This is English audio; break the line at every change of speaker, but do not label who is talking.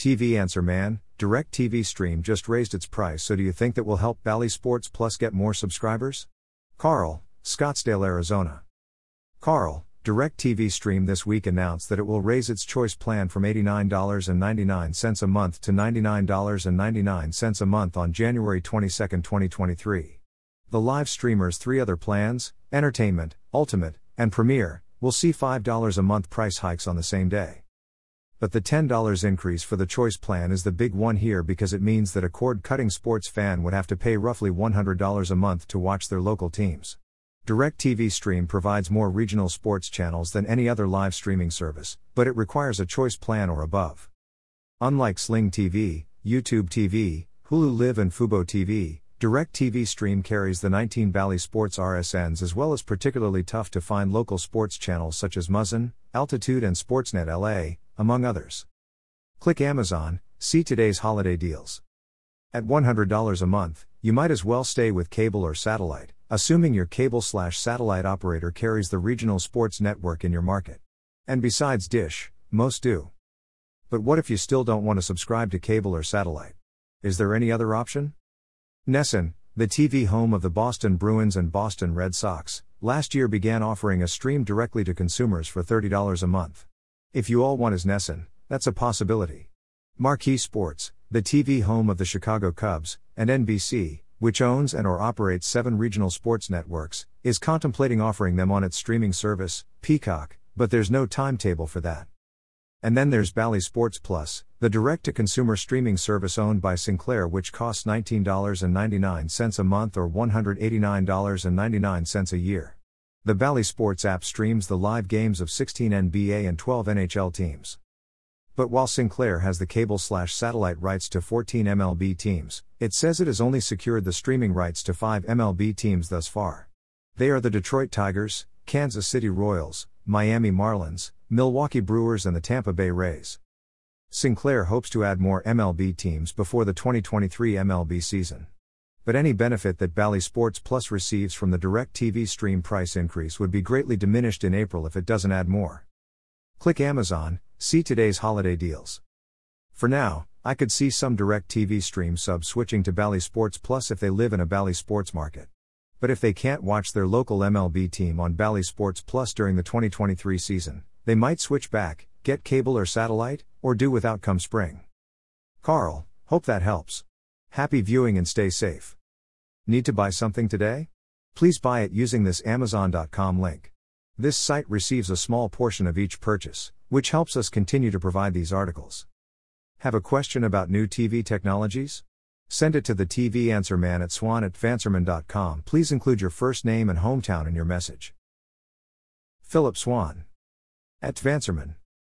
TV Answer Man, DirecTV Stream just raised its price, so do you think that will help Bally Sports Plus get more subscribers? Carl, Scottsdale, Arizona. Carl, DirecTV Stream this week announced that it will raise its choice plan from $89.99 a month to $99.99 a month on January 22, 2023. The live streamer's three other plans, Entertainment, Ultimate, and Premier, will see $5 a month price hikes on the same day. But the $10 increase for the choice plan is the big one here because it means that a cord cutting sports fan would have to pay roughly $100 a month to watch their local teams. DirecTV Stream provides more regional sports channels than any other live streaming service, but it requires a choice plan or above. Unlike Sling TV, YouTube TV, Hulu Live, and Fubo TV, DirecTV Stream carries the 19 Bally Sports RSNs as well as particularly tough to find local sports channels such as MASN, Altitude, and Sportsnet LA, among others. Click Amazon, see today's holiday deals. At $100 a month, you might as well stay with cable or satellite, assuming your cable slash satellite operator carries the regional sports network in your market. And besides Dish, most do. But what if you still don't want to subscribe to cable or satellite? Is there any other option? NESN, the TV home of the Boston Bruins and Boston Red Sox, last year began offering a stream directly to consumers for $30 a month. If you all want is NESN, that's a possibility. Marquee Sports, the TV home of the Chicago Cubs, and NBC, which owns and or operates seven regional sports networks, is contemplating offering them on its streaming service, Peacock, but there's no timetable for that. And then there's Bally Sports Plus, the direct to consumer streaming service owned by Sinclair, which costs $19.99 a month or $189.99 a year. The Bally Sports app streams the live games of 16 NBA and 12 NHL teams. But while Sinclair has the cable slash satellite rights to 14 MLB teams, it says it has only secured the streaming rights to 5 MLB teams thus far. They are the Detroit Tigers, Kansas City Royals, Miami Marlins, Milwaukee Brewers, and the Tampa Bay Rays. Sinclair hopes to add more MLB teams before the 2023 MLB season but any benefit that Bally Sports Plus receives from the DirecTV stream price increase would be greatly diminished in April if it doesn't add more. Click Amazon, see today's holiday deals. For now, I could see some DirecTV stream subs switching to Bally Sports Plus if they live in a Bally Sports market. But if they can't watch their local MLB team on Bally Sports Plus during the 2023 season, they might switch back, get cable or satellite, or do without come spring. Carl, hope that helps. Happy viewing and stay safe. Need to buy something today? Please buy it using this Amazon.com link. This site receives a small portion of each purchase, which helps us continue to provide these articles. Have a question about new TV technologies? Send it to the TV Answer Man at swan at tvanswerman.com. Please include your first name and hometown in your message. Phillip Swann. At Vanserman.